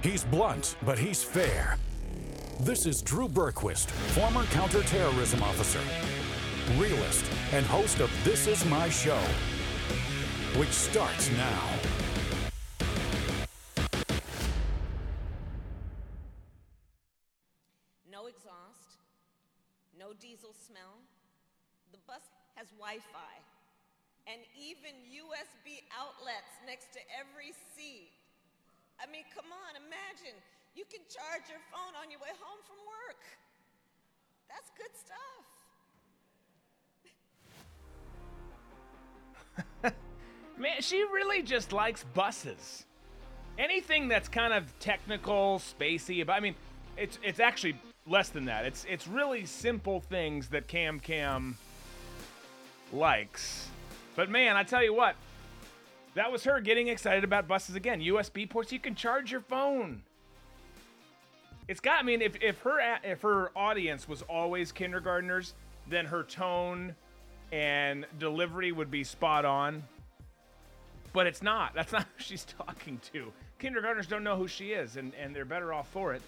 He's blunt, but he's fair. This is Drew Berquist, former counterterrorism officer, realist, and host of This Is My Show, which starts now. No exhaust, no diesel smell. The bus has Wi Fi, and even USB outlets next to every seat. I mean, come on, imagine. You can charge your phone on your way home from work. That's good stuff. Man, she really just likes buses. Anything that's kind of technical, spacey, but I mean, it's it's actually less than that. It's it's really simple things that Cam Cam likes. But man, I tell you what, that was her getting excited about buses again. USB ports, you can charge your phone. It's got. I mean, if, if her if her audience was always kindergartners, then her tone and delivery would be spot on. But it's not. That's not who she's talking to. Kindergartners don't know who she is, and, and they're better off for it.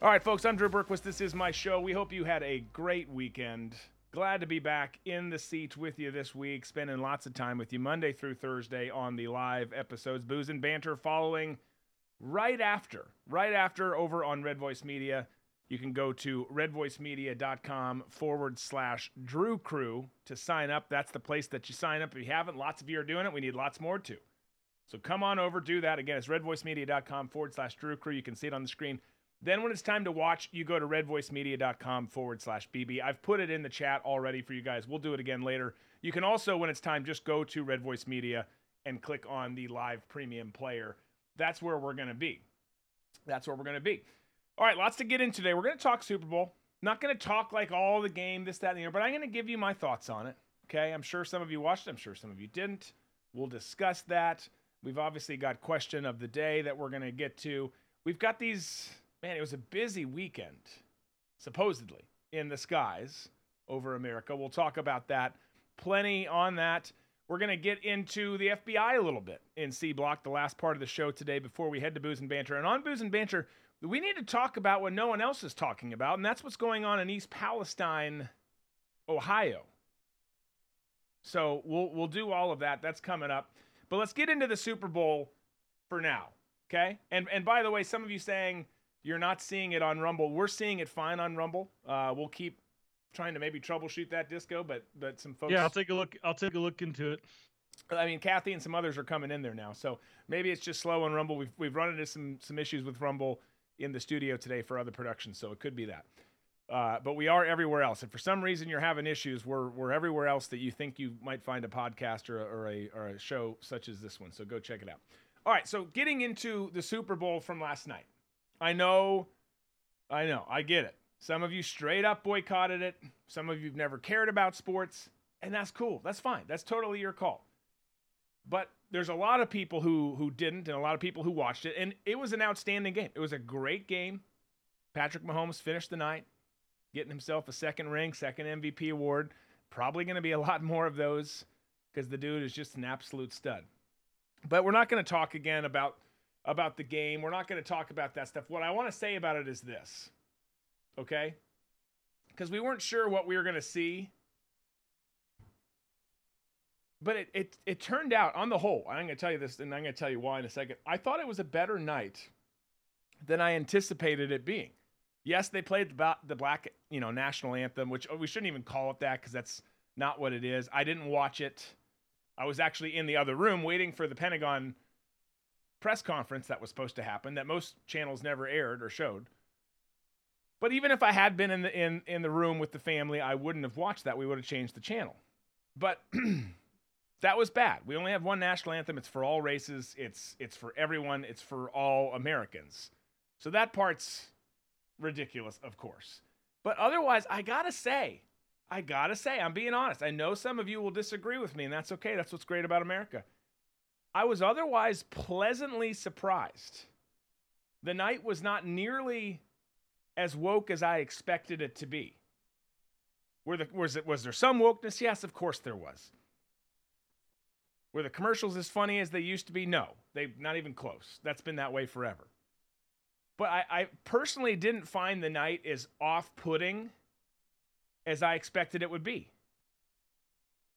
All right, folks, I'm Drew Berquist. This is my show. We hope you had a great weekend. Glad to be back in the seat with you this week, spending lots of time with you Monday through Thursday on the live episodes. Booze and Banter following right after, right after over on Red Voice Media. You can go to redvoicemedia.com forward slash Drew Crew to sign up. That's the place that you sign up. If you haven't, lots of you are doing it. We need lots more too. So come on over, do that. Again, it's redvoicemedia.com forward slash Drew Crew. You can see it on the screen. Then when it's time to watch, you go to redvoicemedia.com forward slash BB. I've put it in the chat already for you guys. We'll do it again later. You can also, when it's time, just go to Red Voice Media and click on the live premium player. That's where we're going to be. That's where we're going to be. All right, lots to get into today. We're going to talk Super Bowl. Not going to talk like all the game, this, that, and the other, but I'm going to give you my thoughts on it. Okay, I'm sure some of you watched. I'm sure some of you didn't. We'll discuss that. We've obviously got question of the day that we're going to get to. We've got these man, it was a busy weekend, supposedly, in the skies over America. We'll talk about that. Plenty on that. We're going to get into the FBI a little bit in C Block, the last part of the show today, before we head to Booze and Banter. And on Booze and Banter, we need to talk about what no one else is talking about, and that's what's going on in East Palestine, Ohio. So we'll we'll do all of that. That's coming up. But let's get into the Super Bowl for now. Okay? And and by the way, some of you saying you're not seeing it on Rumble. We're seeing it fine on Rumble. Uh, we'll keep trying to maybe troubleshoot that disco, but but some folks. Yeah, I'll take a look. I'll take a look into it. I mean, Kathy and some others are coming in there now, so maybe it's just slow on Rumble. We've we've run into some some issues with Rumble in the studio today for other productions, so it could be that. Uh, but we are everywhere else. If for some reason you're having issues, we're we're everywhere else that you think you might find a podcast or a, or a or a show such as this one. So go check it out. All right, so getting into the Super Bowl from last night. I know, I know, I get it. Some of you straight up boycotted it. Some of you've never cared about sports, and that's cool. That's fine. That's totally your call. But there's a lot of people who who didn't, and a lot of people who watched it, and it was an outstanding game. It was a great game. Patrick Mahomes finished the night, getting himself a second ring, second MVP award. Probably going to be a lot more of those because the dude is just an absolute stud. But we're not going to talk again about about the game. We're not going to talk about that stuff. What I want to say about it is this, okay? Because we weren't sure what we were going to see. But it, it, it turned out, on the whole, I'm going to tell you this, and I'm going to tell you why in a second. I thought it was a better night than I anticipated it being. Yes, they played the, the black, you know, national anthem, which oh, we shouldn't even call it that because that's not what it is. I didn't watch it. I was actually in the other room waiting for the Pentagon press conference that was supposed to happen that most channels never aired or showed. But even if I had been in the in in the room with the family, I wouldn't have watched that. We would have changed the channel. But that was bad. We only have one national anthem. It's for all races. It's it's for everyone. It's for all Americans. So that part's ridiculous, of course. But otherwise, I gotta say, I gotta say, I'm being honest. I know some of you will disagree with me, and that's okay. That's what's great about America. I was otherwise pleasantly surprised. The night was not nearly as woke as I expected it to be. The, was, it, was there some wokeness? Yes, of course there was. Were the commercials as funny as they used to be? No, they not even close. That's been that way forever. but I, I personally didn't find the night as off-putting as I expected it would be.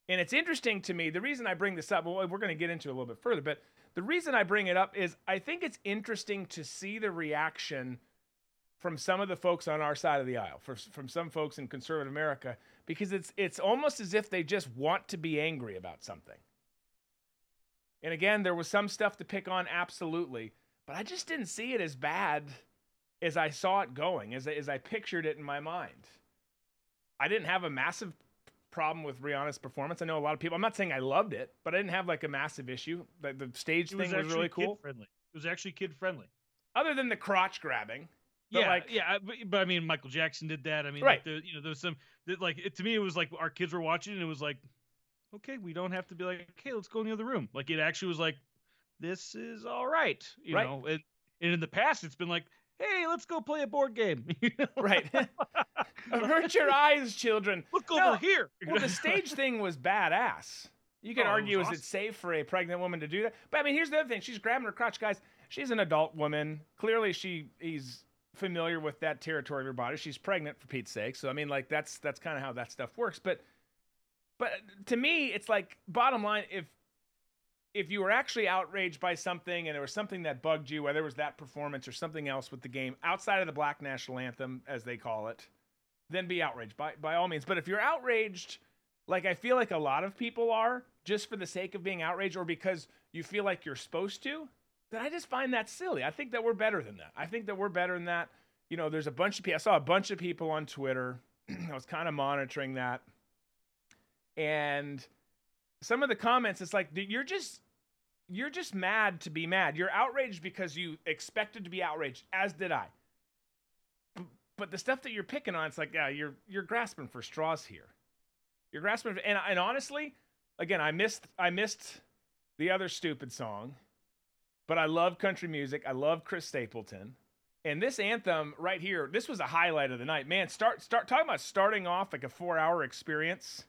And it's interesting to me. The reason I bring this up, well, we're going to get into it a little bit further, but the reason I bring it up is I think it's interesting to see the reaction from some of the folks on our side of the aisle, for, from some folks in conservative America, because it's it's almost as if they just want to be angry about something. And again, there was some stuff to pick on, absolutely, but I just didn't see it as bad as I saw it going, as as I pictured it in my mind. I didn't have a massive problem with Rihanna's performance. I know a lot of people. I'm not saying I loved it, but I didn't have like a massive issue. The, the stage It thing was, really cool. Friendly. It was actually kid friendly. Other than the crotch grabbing. But, yeah, like- yeah, but, but I mean, Michael Jackson did that. I mean, Right. like, there, you know, there's some that, like it, to me, it was like our kids were watching, and it was like, okay, we don't have to be like, okay, let's go in the other room. Like it actually was like, this is all right, you Right. know. It, and in the past, it's been like, hey, let's go play a board game. Right. Avert your eyes, children. Look No, over here. Well, the stage thing was badass. You could Oh, argue, is awesome. it safe for a pregnant woman to do that? But I mean, here's the other thing: she's grabbing her crotch, guys. She's an adult woman. Clearly, she is familiar with that territory of her body. She's pregnant, for Pete's sake. So I mean, like that's that's kind of how that stuff works. But but to me, it's like bottom line: if if you were actually outraged by something and there was something that bugged you, whether it was that performance or something else with the game outside of the Black National Anthem, as they call it, then be outraged by by all means. But if you're outraged, like I feel like a lot of people are, just for the sake of being outraged or because you feel like you're supposed to, then I just find that silly. I think that we're better than that. I think that we're better than that. You know, there's a bunch of people. I saw a bunch of people on Twitter. I was kind of monitoring that, and some of the comments, it's like you're just you're just mad to be mad. You're outraged because you expected to be outraged, as did I. But the stuff that you're picking on, it's like, yeah, you're you're grasping for straws here. You're grasping, for, and and honestly, again, I missed I missed the other stupid song, but I love country music. I love Chris Stapleton, and this anthem right here, this was a highlight of the night. Man, start start talking about starting off like a four hour experience.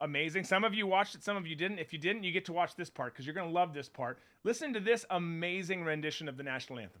Amazing. Some of you watched it, some of you didn't. If you didn't, you get to watch this part because you're going to love this part. Listen to this amazing rendition of the national anthem.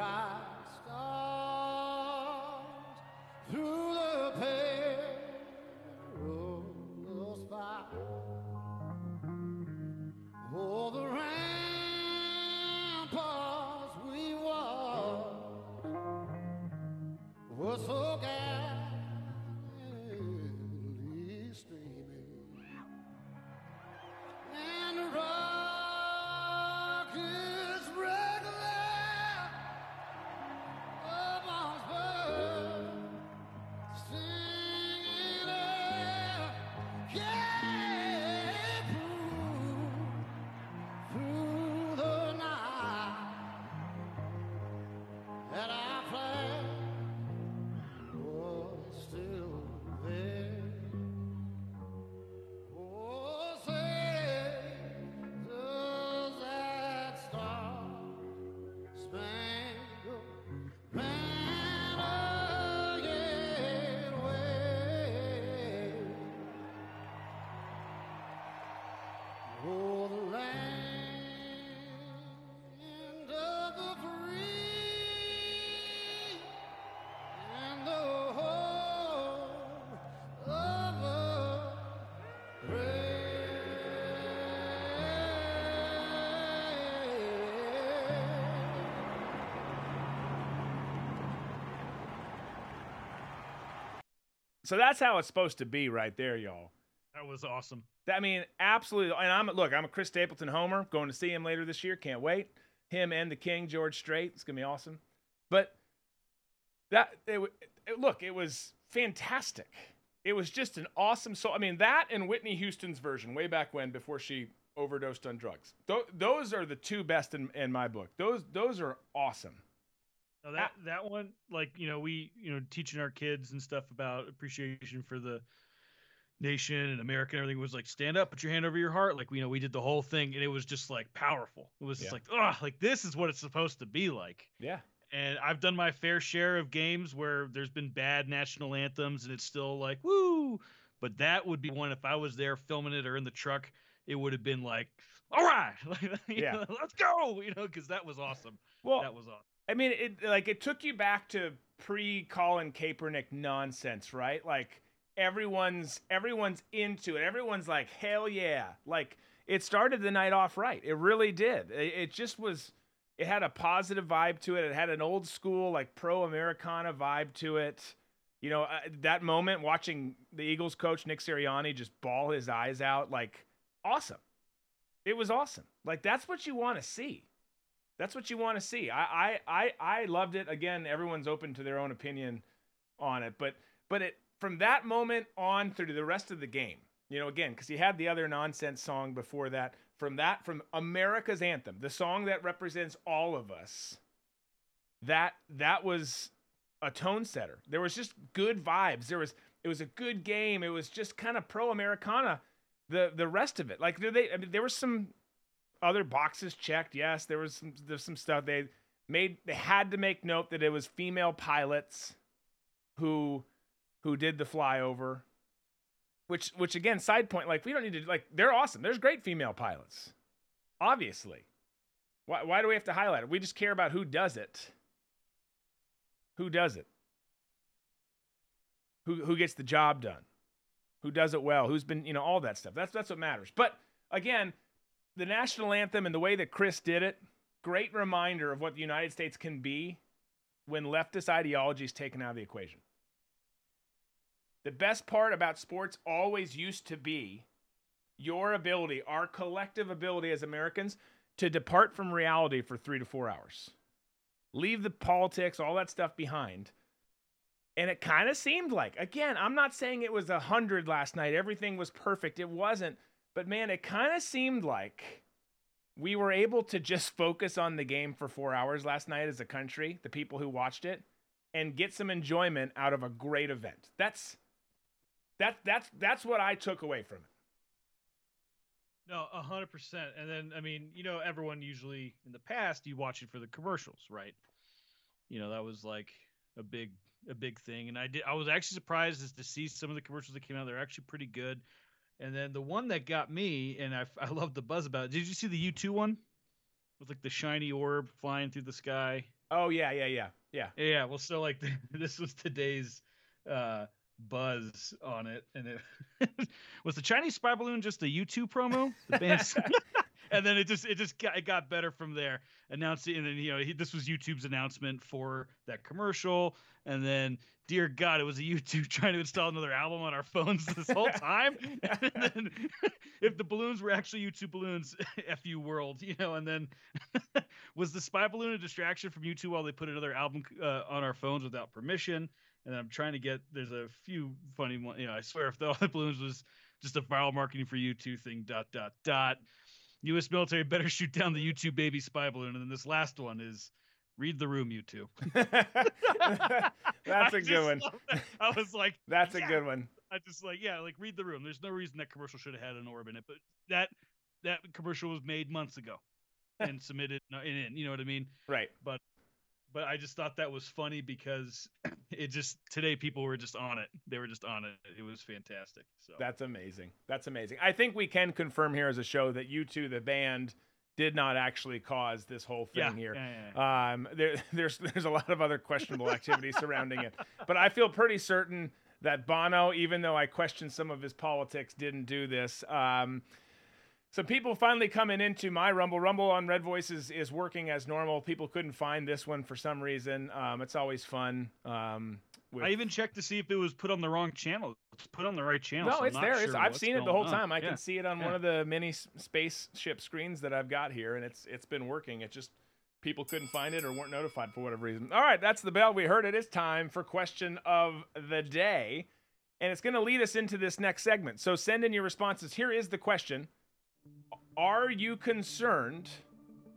and So that's how it's supposed to be right there, y'all. That was awesome. I mean, absolutely. And I'm look, I'm a Chris Stapleton homer. Going to see him later this year. Can't wait. Him and the King George Strait. It's gonna be awesome. But that it, it, look, it was fantastic. It was just an awesome. So I mean, that and Whitney Houston's version way back when, before she overdosed on drugs. Th- those are the two best in, in my book. Those those are awesome. Now ah. that that one, like you know, we you know teaching our kids and stuff about appreciation for the nation and America and everything was like stand up, put your hand over your heart. Like you know, we did the whole thing, and it was just like powerful. It was just like, oh, like this is what it's supposed to be like. Yeah. And I've done my fair share of games where there's been bad national anthems, and it's still like woo. But that would be one if I was there filming it or in the truck. It would have been like, all right, Yeah. know, let's go, you know, because that was awesome. Well, that was awesome. I mean, it like it took you back to pre Colin Kaepernick nonsense, right? Like everyone's everyone's into it. Everyone's like, hell yeah! Like it started the night off right. It really did. It, it just was. It had a positive vibe to it. It had an old school like pro Americana vibe to it. You know, uh, that moment watching the Eagles coach Nick Sirianni just ball his eyes out, like awesome. It was awesome. Like that's what you want to see. That's what you want to see. I, I I I loved it. Again, everyone's open to their own opinion on it, but but it from that moment on through to the rest of the game, you know, again, because he had the other nonsense song before that. From that, from America's anthem, the song that represents all of us. That that was a tone setter. There was just good vibes. There was it was a good game. It was just kind of pro Americana. The the rest of it, like they, I mean, there was some other boxes checked. Yes, there was some there's some stuff they made. They had to make note that it was female pilots who who did the flyover. Which which again, side point, like we don't need to like they're awesome. There's great female pilots, obviously. Why why do we have to highlight it? We just care about who does it. Who does it? Who who gets the job done? Who does it well? Who's been you know all that stuff. That's that's what matters. But again, the national anthem and the way that Chris did it, great reminder of what the United States can be when leftist ideology is taken out of the equation. The best part about sports always used to be your ability, our collective ability as Americans, to depart from reality for three to four hours. Leave the politics, all that stuff behind. And it kind of seemed like, again, I'm not saying it was a hundred last night. Everything was perfect. It wasn't. But man, it kind of seemed like we were able to just focus on the game for four hours last night as a country, the people who watched it, and get some enjoyment out of a great event. That's that that's that's what I took away from it. No, a hundred percent. And then I mean, you know, everyone usually in the past you watch it for the commercials, right? You know, that was like a big a big thing. And I did I was actually surprised as to see some of the commercials that came out. They're actually pretty good. And then the one that got me, and I I love the buzz about it. Did you see the U2 one with like the shiny orb flying through the sky? Oh yeah, yeah, yeah, yeah. Yeah, well, so like this was today's uh, buzz on it, and it was the Chinese spy balloon just a U2 promo. The band's and then it just it just got, it got better from there. Announcing, and then you know he, this was U2's announcement for that commercial, and then dear God, it was a U2 trying to install another album on our phones this whole time. and then if the balloons were actually U2 balloons, fu world, you know, and then was the spy balloon a distraction from U2 while they put another album uh, on our phones without permission? And I'm trying to get there's a few funny one, you know, I swear if the, all the balloons was just a viral marketing for U2 thing, dot dot dot. U.S. military better shoot down the U2 baby spy balloon. And then this last one is read the room, U2. That's a good one. that. I was like, That's a good one. I just like, yeah, like read the room. There's no reason that commercial should have had an orb in it, but that that commercial was made months ago and submitted in, in, you know what I mean? Right. But I just thought that was funny because it just today people were just on it. They were just on it. It was fantastic. So That's amazing. That's amazing. I think we can confirm here as a show that U2, the band, did not actually cause this whole thing yeah, here. yeah, yeah. Um, there, there's there's a lot of other questionable activity surrounding it, but I feel pretty certain that Bono, even though I question some of his politics, didn't do this. Um, some people finally coming into my Rumble. Rumble on Red Voice is, is working as normal. People couldn't find this one for some reason. Um, it's always fun. Um, with- I even checked to see if it was put on the wrong channel. It's put on the right channel. no, so it's there. Sure it's, I've seen it the whole on. time. I Yeah. can see it on one of the mini s- spaceship screens that I've got here, and it's it's been working. It just people couldn't find it or weren't notified for whatever reason. All right, that's the bell. We heard it. It's time for question of the day, and it's going to lead us into this next segment. So send in your responses. Here is the question: Are you concerned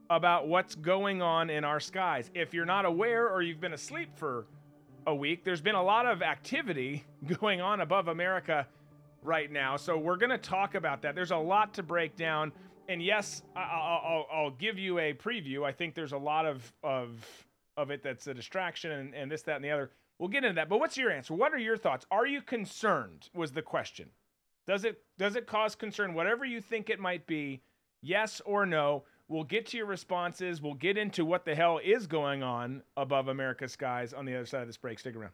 about what's going on in our skies? If you're not aware or you've been asleep for a week, there's been a lot of activity going on above America right now. So we're going to talk about that. There's a lot to break down. And yes, I'll, I'll, I'll give you a preview. I think there's a lot of, of, of it that's a distraction and, and this, that, and the other. We'll get into that. But what's your answer? What are your thoughts? Are you concerned? Was the question. Does it does it cause concern? Whatever you think it might be, yes or no. We'll get to your responses. We'll get into what the hell is going on above America's skies on the other side of this break. Stick around.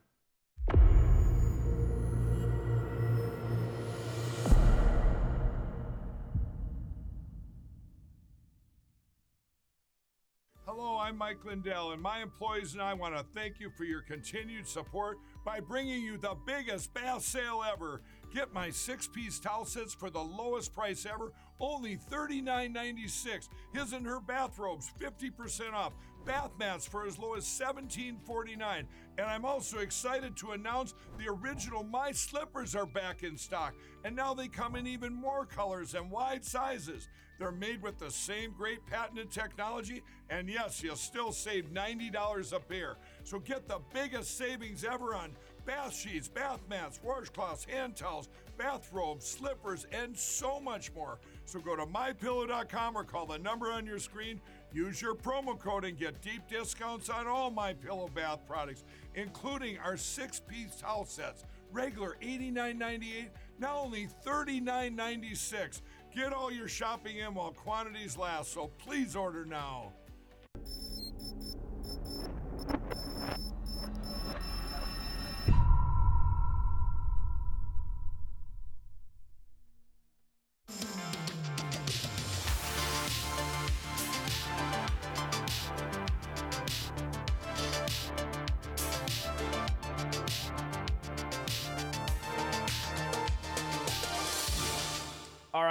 Hello, I'm Mike Lindell, and my employees and I want to thank you for your continued support by bringing you the biggest bath sale ever. Get my six piece towel sets for the lowest price ever, only $39.96. His and her bathrobes, 50% off. Bath mats for as low as $17.49. And I'm also excited to announce the original My Slippers are back in stock, and now they come in even more colors and wide sizes. They're made with the same great patented technology, and yes, you'll still save $90 a pair. So get the biggest savings ever on bath sheets, bath mats, washcloths, hand towels, bathrobes, slippers, and so much more. So go to mypillow.com or call the number on your screen. Use your promo code and get deep discounts on all my pillow bath products, including our six-piece towel sets. Regular $89.98, now only $39.96. Get all your shopping in while quantities last, so please order now.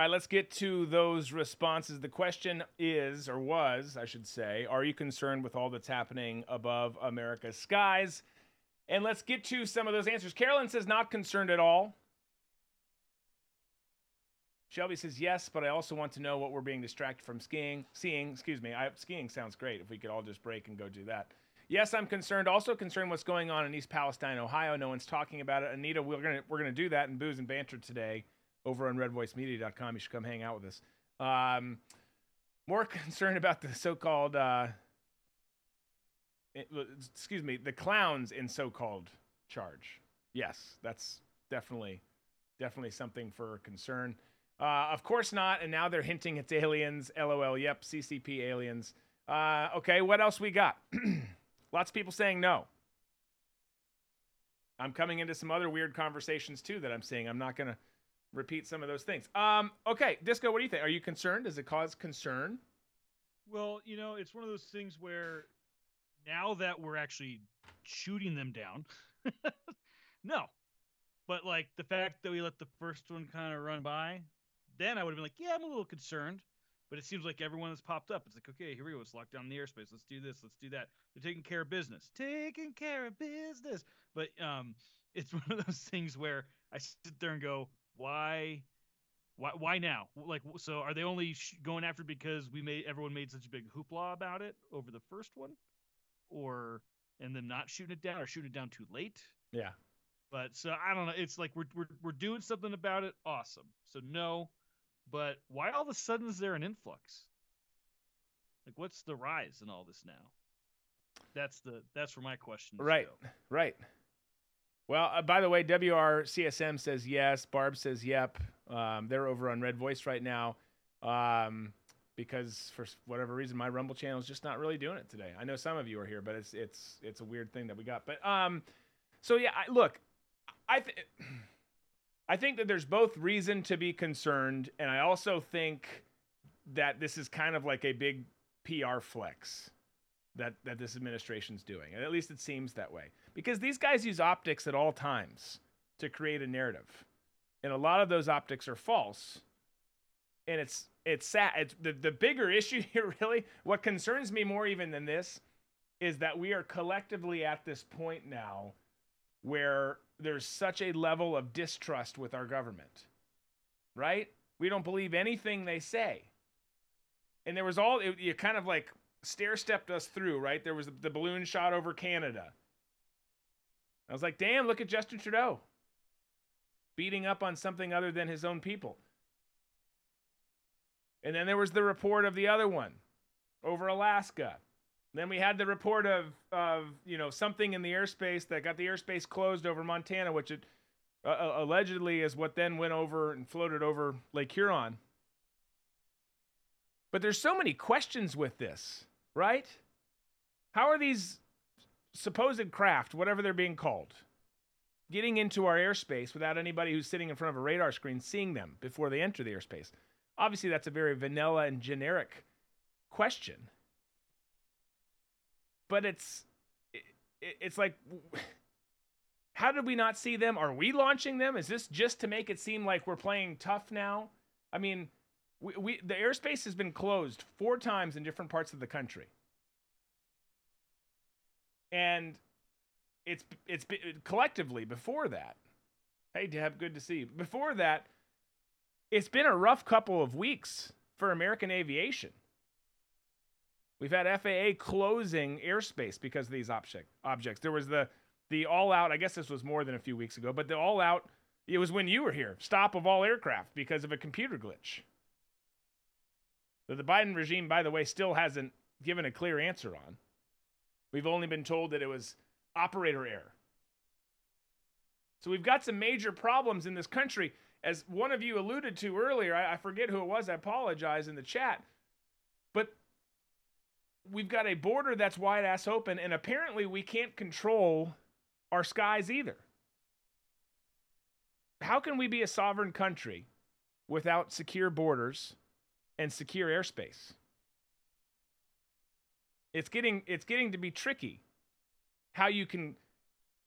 Right, let's get to those responses. The question is, or was, I should say, are you concerned with all that's happening above America's skies? And let's get to some of those answers. Carolyn says, not concerned at all. Shelby says, yes, but I also want to know what we're being distracted from skiing. Seeing, excuse me. I, skiing sounds great if we could all just break and go do that. Yes, I'm concerned. Also concerned what's going on in East Palestine, Ohio. No one's talking about it. Anita, we're gonna we're gonna do that in booze and banter today over on redvoicemedia.com. You should come hang out with us. Um, more concerned about the so-called, uh, excuse me, the clowns in so-called charge. Yes, that's definitely, definitely something for concern. Uh, of course not. And now they're hinting it's aliens. LOL. Yep, CCP aliens. Uh, okay, what else we got? Lots of people saying no. I'm coming into some other weird conversations too that I'm seeing. I'm not gonna repeat some of those things. Um, okay, Disco, what do you think? Are you concerned? Does it cause concern? Well, you know, it's one of those things where now that we're actually shooting them down, no. But like the fact that we let the first one kind of run by, then I would have been like, yeah, I'm a little concerned. But it seems like everyone has popped up. It's like, okay, here we go. Let's lock down the airspace. Let's do this. Let's do that. They're taking care of business. Taking care of business. But um, it's one of those things where I sit there and go, why, why, why now? Like, so are they only sh- going after because we made everyone made such a big hoopla about it over the first one, or and them not shooting it down or shooting it down too late? Yeah. But so I don't know. It's like we're we're we're doing something about it. Awesome. So no, but why all of a sudden is there an influx? Like, what's the rise in all this now? That's the that's where my question. Right, right. Well, uh, by the way, WRCSM says yes. Barb says yep. Um, they're over on Red Voice right now um, because for whatever reason, my Rumble channel is just not really doing it today. I know some of you are here, but it's it's it's a weird thing that we got. But um, so yeah, I, look, I th- I think that there's both reason to be concerned, and I also think that this is kind of like a big PR flex that that this administration's doing. And at least it seems that way. Because these guys use optics at all times to create a narrative. And a lot of those optics are false. And it's it's sad. It's the, the bigger issue here really, what concerns me more even than this is that we are collectively at this point now where there's such a level of distrust with our government. Right? We don't believe anything they say. and there was all it, you kind of like stair stepped us through, right? There was the, the balloon shot over Canada. I was like, damn, look at Justin Trudeau beating up on something other than his own people. And then there was the report of the other one over Alaska. Then we had the report of, of you know something in the airspace that got the airspace closed over Montana, which it uh, uh allegedly is what then went over and floated over Lake Huron. But there's so many questions with this, right? How are these supposed craft, whatever they're being called, getting into our airspace without anybody who's sitting in front of a radar screen seeing them before they enter the airspace? Obviously, that's a very vanilla and generic question. But it's it's like how did we not see them? Are we launching them? Is this just to make it seem like we're playing tough now? I mean, we, we the airspace has been closed four times in different parts of the country. And it's it's collectively before that. Hey Deb, good to see you. Before that, it's been a rough couple of weeks for American aviation. We've had FAA closing airspace because of these object, objects. There was the the all out, I guess this was more than a few weeks ago, but the all out, it was when you were here, stop of all aircraft because of a computer glitch. That the Biden regime, by the way, still hasn't given a clear answer on. We've only been told that it was operator error. So we've got some major problems in this country. As one of you alluded to earlier, I, I forget who it was, I apologize in the chat. But we've got a border that's wide ass open, and apparently we can't control our skies either. How can we be a sovereign country without secure borders and secure airspace? It's getting it's getting to be tricky how you can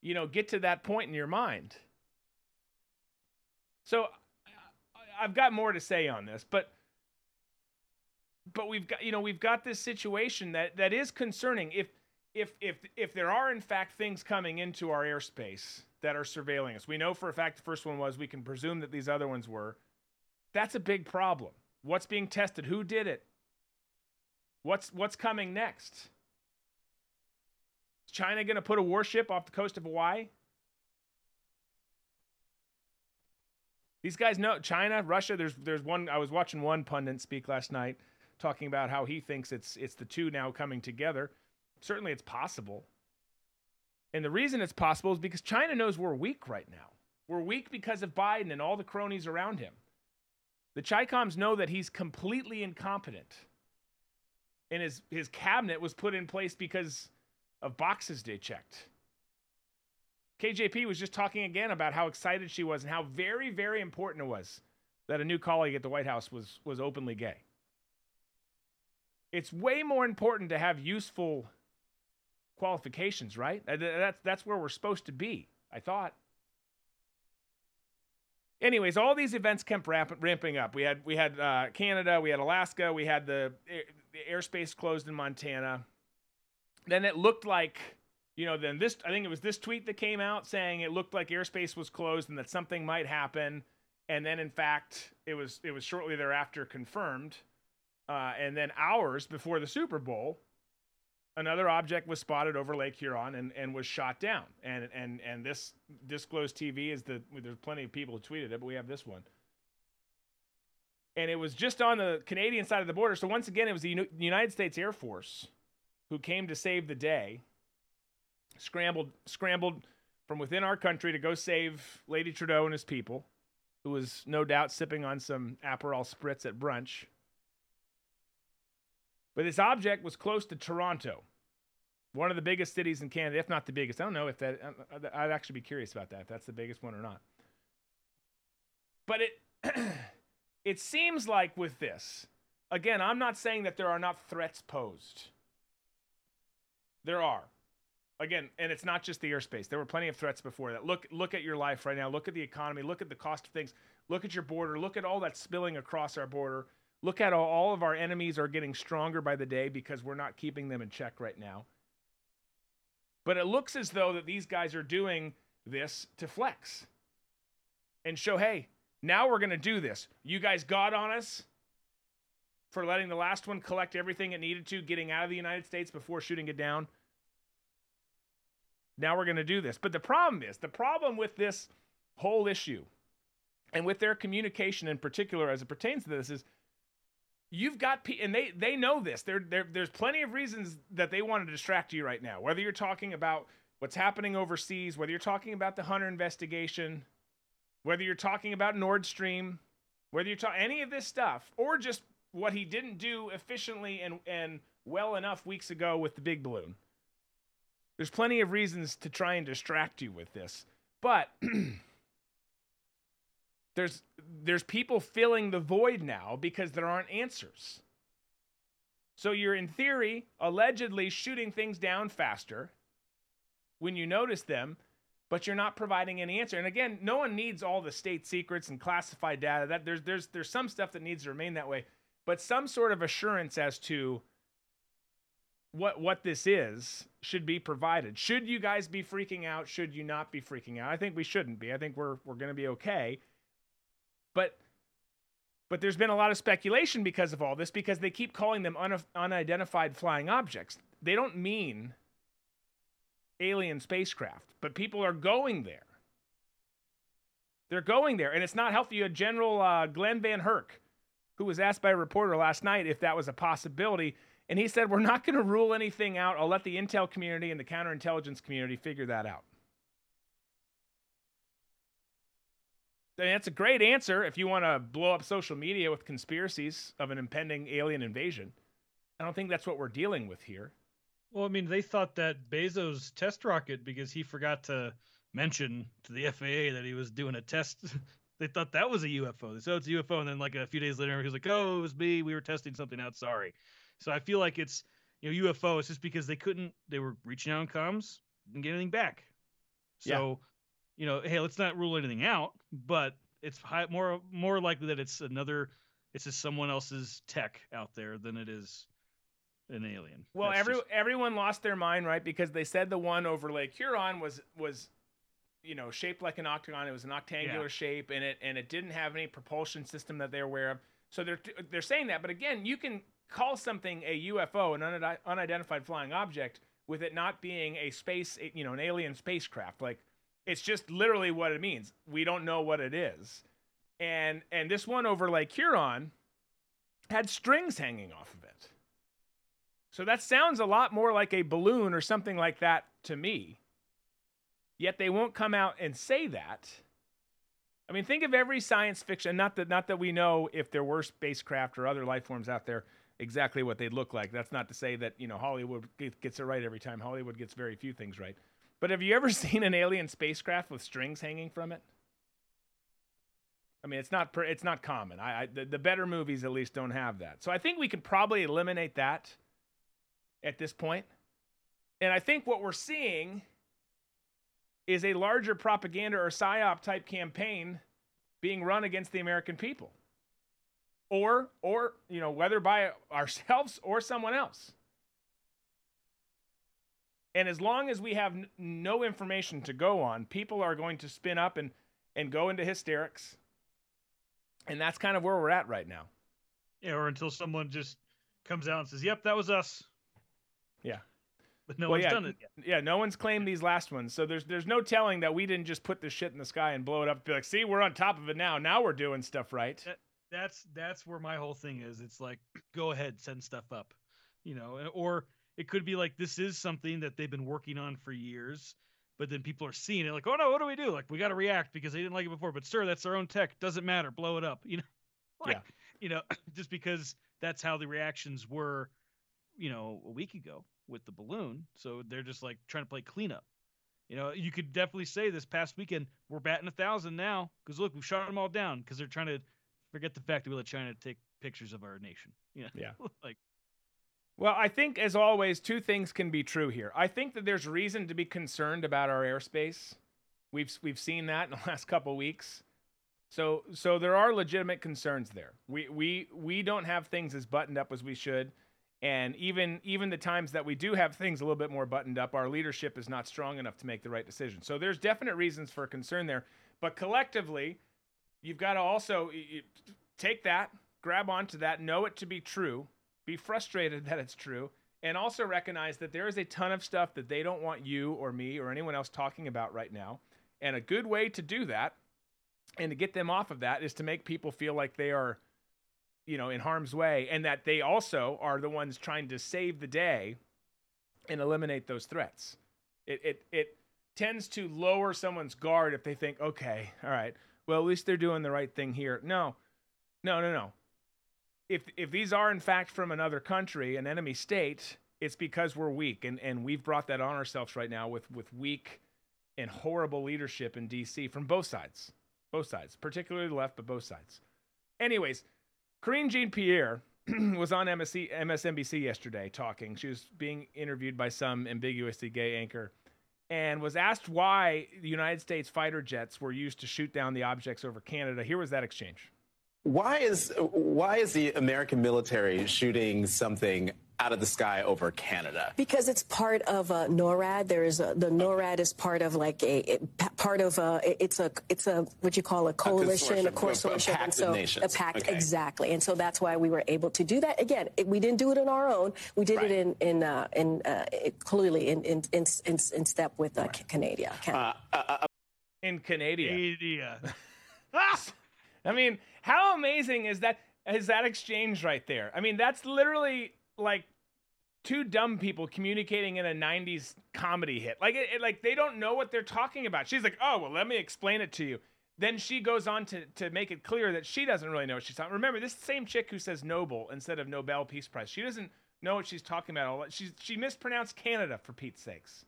you know get to that point in your mind. So I've got more to say on this, but but we've got you know we've got this situation that that is concerning. If if if if there are in fact things coming into our airspace that are surveilling us we know for a fact the first one was we can presume that these other ones were that's a big problem. What's being tested? Who did it what's what's coming next is china going to put a warship off the coast of hawaii these guys know china russia there's there's one i was watching one pundit speak last night talking about how he thinks it's it's the two now coming together. Certainly, it's possible. And the reason it's possible is because China knows we're weak right now. We're weak because of Biden and all the cronies around him. The Chicoms know that he's completely incompetent. And his, his cabinet was put in place because of boxes they checked. KJP was just talking again about how excited she was and how very, very important it was that a new colleague at the White House was, was openly gay it's way more important to have useful qualifications, right? That's that's where we're supposed to be. I thought. Anyways, all these events kept ramp, ramping up. We had we had uh, Canada, we had Alaska, we had the, the airspace closed in Montana. Then it looked like, you know, then this I think it was this tweet that came out saying it looked like airspace was closed and that something might happen. And then in fact, it was it was shortly thereafter confirmed uh, and then hours before the Super Bowl, another object was spotted over Lake Huron and, and was shot down. And and and this disclosed TV is the there's plenty of people who tweeted it, but we have this one. And it was just on the Canadian side of the border. So once again, it was the United States Air Force who came to save the day. Scrambled scrambled from within our country to go save Lady Trudeau and his people, who was no doubt sipping on some Aperol spritz at brunch. But this object was close to Toronto, one of the biggest cities in Canada, if not the biggest. I don't know if that, I'd actually be curious about that, if that's the biggest one or not. But it, it seems like with this, again, I'm not saying that there are not threats posed. There are. Again, and it's not just the airspace. There were plenty of threats before that. Look, look at your life right now. Look at the economy. Look at the cost of things. Look at your border. Look at all that spilling across our border. Look at how all of our enemies are getting stronger by the day because we're not keeping them in check right now. But it looks as though that these guys are doing this to flex and show, hey, now we're going to do this. You guys got on us. for letting the last one collect everything it needed to, getting out of the United States before shooting it down. Now we're going to do this. But the problem is the problem with this whole issue and with their communication in particular as it pertains to this is you've got pe- and they they know this. There there's plenty of reasons that they want to distract you right now whether you're talking about what's happening overseas whether you're talking about the hunter investigation whether you're talking about nord stream whether you're talking any of this stuff or just what he didn't do efficiently and and well enough weeks ago with the big balloon. There's plenty of reasons to try and distract you with this but there's there's people filling the void now because there aren't answers. So you're in theory allegedly shooting things down faster when you notice them, but you're not providing any answer. And again, no one needs all the state secrets and classified data. That there's there's there's some stuff that needs to remain that way, but some sort of assurance as to what what this is should be provided. Should you guys be freaking out? Should you not be freaking out? I think we shouldn't be. I think we're we're going to be okay. But but there's been a lot of speculation because of all this because they keep calling them un- unidentified flying objects. They don't mean alien spacecraft, but people are going there. They're going there, and it's not healthy. You had General uh, Glen VanHerck, who was asked by a reporter last night if that was a possibility, and he said, We're not going to rule anything out. I'll let the intel community and the counterintelligence community figure that out. That's a great answer if you want to blow up social media with conspiracies of an impending alien invasion. I don't think that's what we're dealing with here. Well, I mean, they thought that Bezos test rocket because he forgot to mention to the FAA that he was doing a test. they thought that was a UFO. They said it's a UFO, and then like a few days later, he was like, "Oh, it was me. We were testing something out. Sorry." So I feel like it's you know UFO. It's just because they couldn't. They were reaching out on comms, didn't get anything back. So, you know, hey, let's not rule anything out, but it's high, more more likely that it's another. It's just someone else's tech out there than it is an alien. Well, That's every just- everyone lost their mind, right? Because they said the one over Lake Huron was was you know shaped like an octagon. It was an octangular Yeah. shape, and it and it didn't have any propulsion system that they're aware of. So they're they're saying that, but again, you can call something a UFO, an unidentified flying object, with it not being a space, you know, an alien spacecraft. Like it's just literally what it means. We don't know what it is, and and this one over Lake Huron had strings hanging off of it. So that sounds a lot more like a balloon or something like that to me. Yet they won't come out and say that. I mean, think of every science fiction. Not that not that we know if there were spacecraft or other life forms out there exactly what they'd look like. That's not to say that you know Hollywood gets it right every time. Hollywood gets very few things right. But have you ever seen an alien spacecraft with strings hanging from it? I mean, it's not it's not common. I, I the, the better movies at least don't have that. So I think we can probably eliminate that at this point. And I think what we're seeing is a larger propaganda or psyop type campaign being run against the American people. Or or you know, whether by ourselves or someone else. And as long as we have n- no information to go on, people are going to spin up and and go into hysterics. And that's kind of where we're at right now. yeah, or until someone just comes out and says, "Yep, that was us," Yeah. but no Well, one's yeah, done it yet. Yeah, no one's claimed these last ones. So there's there's no telling that we didn't just put this shit in the sky and blow it up. And be like, see, we're on top of it now. Now we're doing stuff right. That- That's that's where my whole thing is. It's like, go ahead, send stuff up, you know, or it could be like this is something that they've been working on for years, but then people are seeing it like, oh no, what do we do? Like we got to react because they didn't like it before. But sir, that's their own tech. Doesn't matter. Blow it up. You know, like, Yeah. you know, just because that's how the reactions were, you know, a week ago with the balloon. So they're just like trying to play cleanup. You know, you could definitely say this past weekend we're batting a thousand now because look, we've shot them all down because they're trying to forget the fact that we let China take pictures of our nation. You know, Yeah. like Well, I think as always, two things can be true here. I think that there's reason to be concerned about our airspace. We've we've seen that in the last couple weeks. So so there are legitimate concerns there. We we we don't have things as buttoned up as we should. And even even the times that we do have things a little bit more buttoned up, our leadership is not strong enough to make the right decision. So there's definite reasons for concern there. But collectively, you've got to also take that, grab onto that, know it to be true, be frustrated that it's true, and also recognize that there is a ton of stuff that they don't want you or me or anyone else talking about right now. And a good way to do that and to get them off of that is to make people feel like they are you know in harm's way and that they also are the ones trying to save the day and eliminate those threats. It it it tends to lower someone's guard if they think okay all right well at least they're doing the right thing here. No no no no if if these are in fact from another country an enemy state it's because we're weak and and we've brought that on ourselves right now with with weak and horrible leadership in DC from both sides both sides, particularly the left, but both sides. Anyways, Karine Jean Pierre was on MSC, MSNBC yesterday talking. She was being interviewed by some ambiguously gay anchor and was asked why the United States fighter jets were used to shoot down the objects over Canada. Here was that exchange. Why is why is the American military shooting something out of the sky over Canada? Because it's part of uh, NORAD. There is a, the NORAD is part of like a it, part of a it's a it's a what you call a coalition, a, consortium, a, a pact and so of nations. a pact Okay. exactly. And so that's why we were able to do that. Again, it, we didn't do it on our own. We did Right. it in in uh, in uh, it, clearly in in, in in in step with uh, Canada. Canada. In Canada. Idiot. I mean, how amazing is that? Is that exchange right there? I mean, that's literally like two dumb people communicating in a '90s comedy hit. Like, it, it- like they don't know what they're talking about. She's like, "Oh, well, let me explain it to you." Then she goes on to to make it clear that she doesn't really know what she's talking. Remember, this same chick who says Nobel instead of Nobel Peace Prize. She doesn't know what she's talking about. She she mispronounced Canada for Pete's sakes.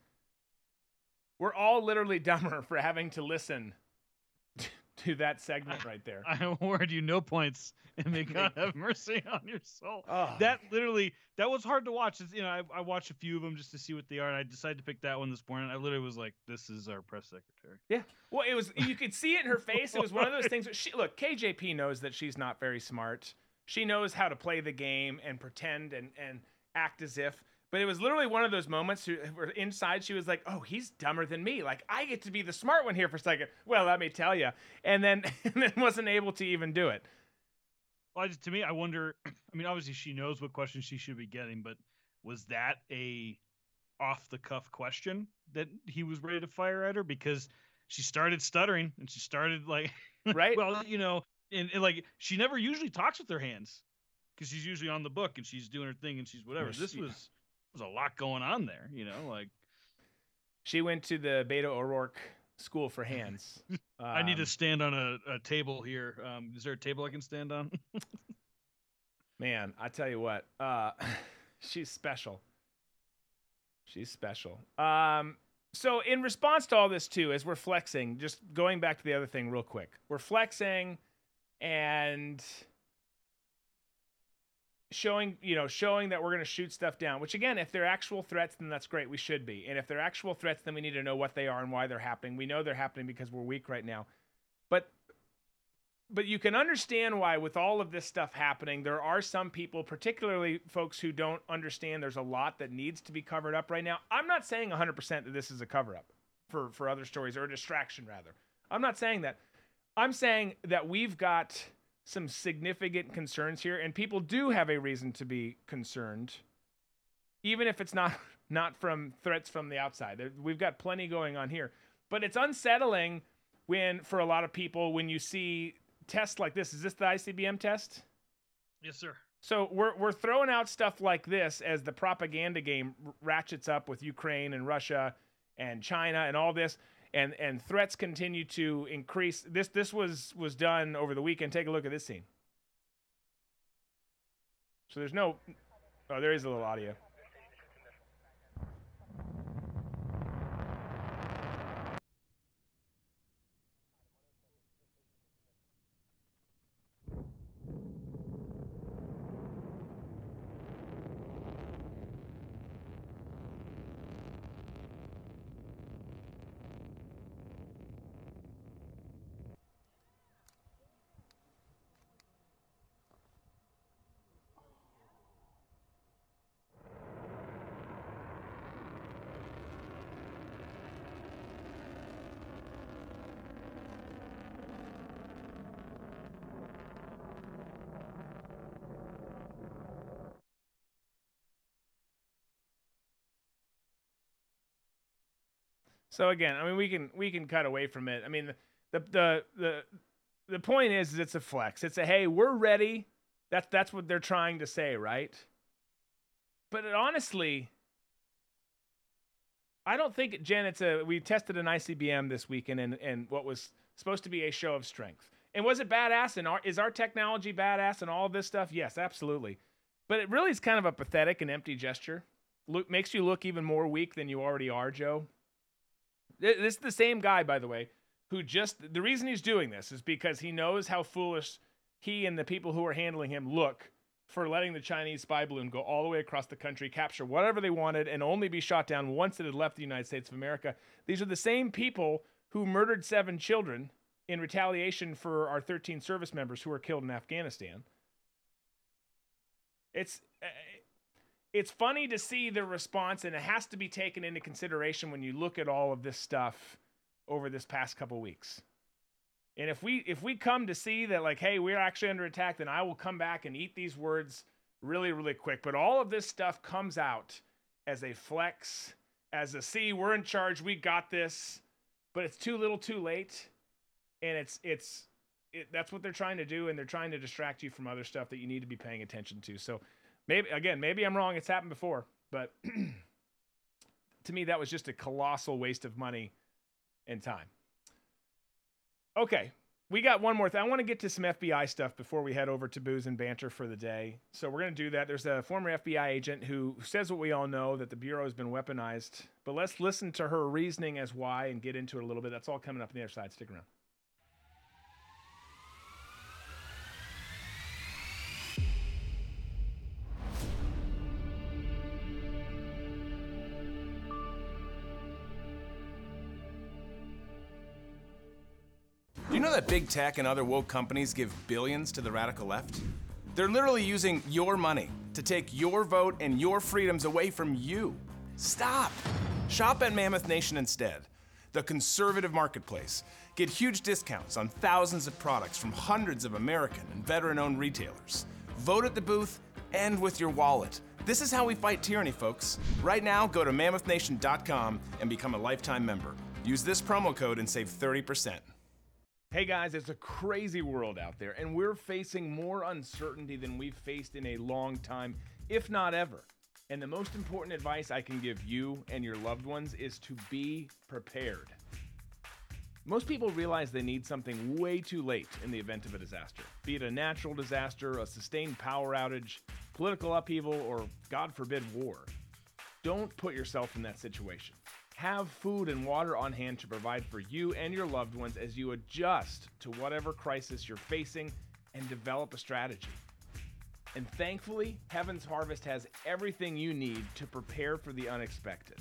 We're all literally dumber for having to listen to that segment right there. I award you no points, and may God have mercy on your soul. Oh. That literally, that was hard to watch. It's, you know, I, I watched a few of them just to see what they are, and I decided to pick that one this morning. I literally was like, "This is our press secretary." Yeah. Well, it was you could see it in her face. It was one of those things. Where she look, KJP knows that she's not very smart. She knows how to play the game and pretend and and act as if. But it was literally one of those moments who- where inside she was like, "Oh, he's dumber than me. Like I get to be the smart one here for a second. Well, let me tell you." And then and then wasn't able to even do it. Well, just, to me, I wonder. I mean, obviously, she knows what questions she should be getting, but was that a off the cuff question that he was ready to fire at her because she started stuttering and she started like, Right? well, you know, and, and like she never usually talks with her hands because she's usually on the book and she's doing her thing and she's whatever. This was was a lot going on there, you know, like. She went to the Beto O'Rourke School for Hands. I need to Um, stand on a, a table here. Um, is there a table I can stand on? Man, I tell you what, uh, she's special. She's special. Um, so in response to all this too, as we're flexing, just going back to the other thing real quick, we're flexing and showing, you know, showing that we're going to shoot stuff down. Which again, if they're actual threats, then that's great. We should be. And if they're actual threats, then we need to know what they are and why they're happening. We know they're happening because we're weak right now. But but you can understand why with all of this stuff happening there are some people particularly folks who don't understand there's a lot that needs to be covered up right now i'm not saying 100% that this is a cover up for for other stories or a distraction rather i'm not saying that i'm saying that we've got some significant concerns here and people do have a reason to be concerned even if it's not not from threats from the outside. We've got plenty going on here. But it's unsettling when for a lot of people when you see tests like this. Is this the ICBM test? Yes, sir. so we're we're throwing out stuff like this as the propaganda game ratchets up with Ukraine and Russia and China and all this and and threats continue to increase. This this was was done over the weekend. Take a look at this scene. So there's no oh there is a little audio So again, I mean, we can we can cut away from it. I mean, the the the the point is, is it's a flex. It's a hey, we're ready. That's that's what they're trying to say, right? But it, honestly, I don't think Jen. It's a we tested an ICBM this weekend, and and what was supposed to be a show of strength. And was it badass? And our, is our technology badass and all this stuff? Yes, absolutely. But it really is kind of a pathetic and empty gesture. Look, makes you look even more weak than you already are, Joe. Th- This is the same guy, by the way, who just the reason he's doing this is because he knows how foolish he and the people who are handling him look for letting the Chinese spy balloon go all the way across the country, capture whatever they wanted, and only be shot down once it had left the United States of America. These are the same people who murdered seven children in retaliation for our 13 service members who were killed in Afghanistan. It's it's funny to see the response, and it has to be taken into consideration when you look at all of this stuff over this past couple weeks. And if we if we come to see that like, hey, we're actually under attack, then I will come back and eat these words really, really quick. But all of this stuff comes out as a flex, as a see, we're in charge, we got this, but it's too little, too late, and it's it's it, that's what they're trying to do, and they're trying to distract you from other stuff that you need to be paying attention to. So maybe again, maybe I'm wrong. It's happened before, but to me, that was just a colossal waste of money and time. Okay, we got one more thing. I want to get to some FBI stuff before we head over to booze and banter for the day. So we're going to do that. There's a former FBI agent who says what we all know that the bureau has been weaponized. But let's listen to her reasoning as why and get into it a little bit. That's all coming up on the other side. Stick around. Big tech and other woke companies give billions to the radical left? They're literally using your money to take your vote and your freedoms away from you. Stop. Shop at Mammoth Nation instead, the conservative marketplace. Get huge discounts on thousands of products from hundreds of American and veteran owned retailers. Vote at the booth and with your wallet. This is how we fight tyranny, folks. Right now, go to mammothnation.com and become a lifetime member. Use this promo code and save 30%. Hey guys, it's a crazy world out there, and we're facing more uncertainty than we've faced in a long time, if not ever. And the most important advice I can give you and your loved ones is to be prepared. Most people realize they need something way too late in the event of a disaster, be it a natural disaster, a sustained power outage, political upheaval, or God forbid, war. Don't put yourself in that situation. Have food and water on hand to provide for you and your loved ones as you adjust to whatever crisis you're facing and develop a strategy. And thankfully, Heaven's Harvest has everything you need to prepare for the unexpected.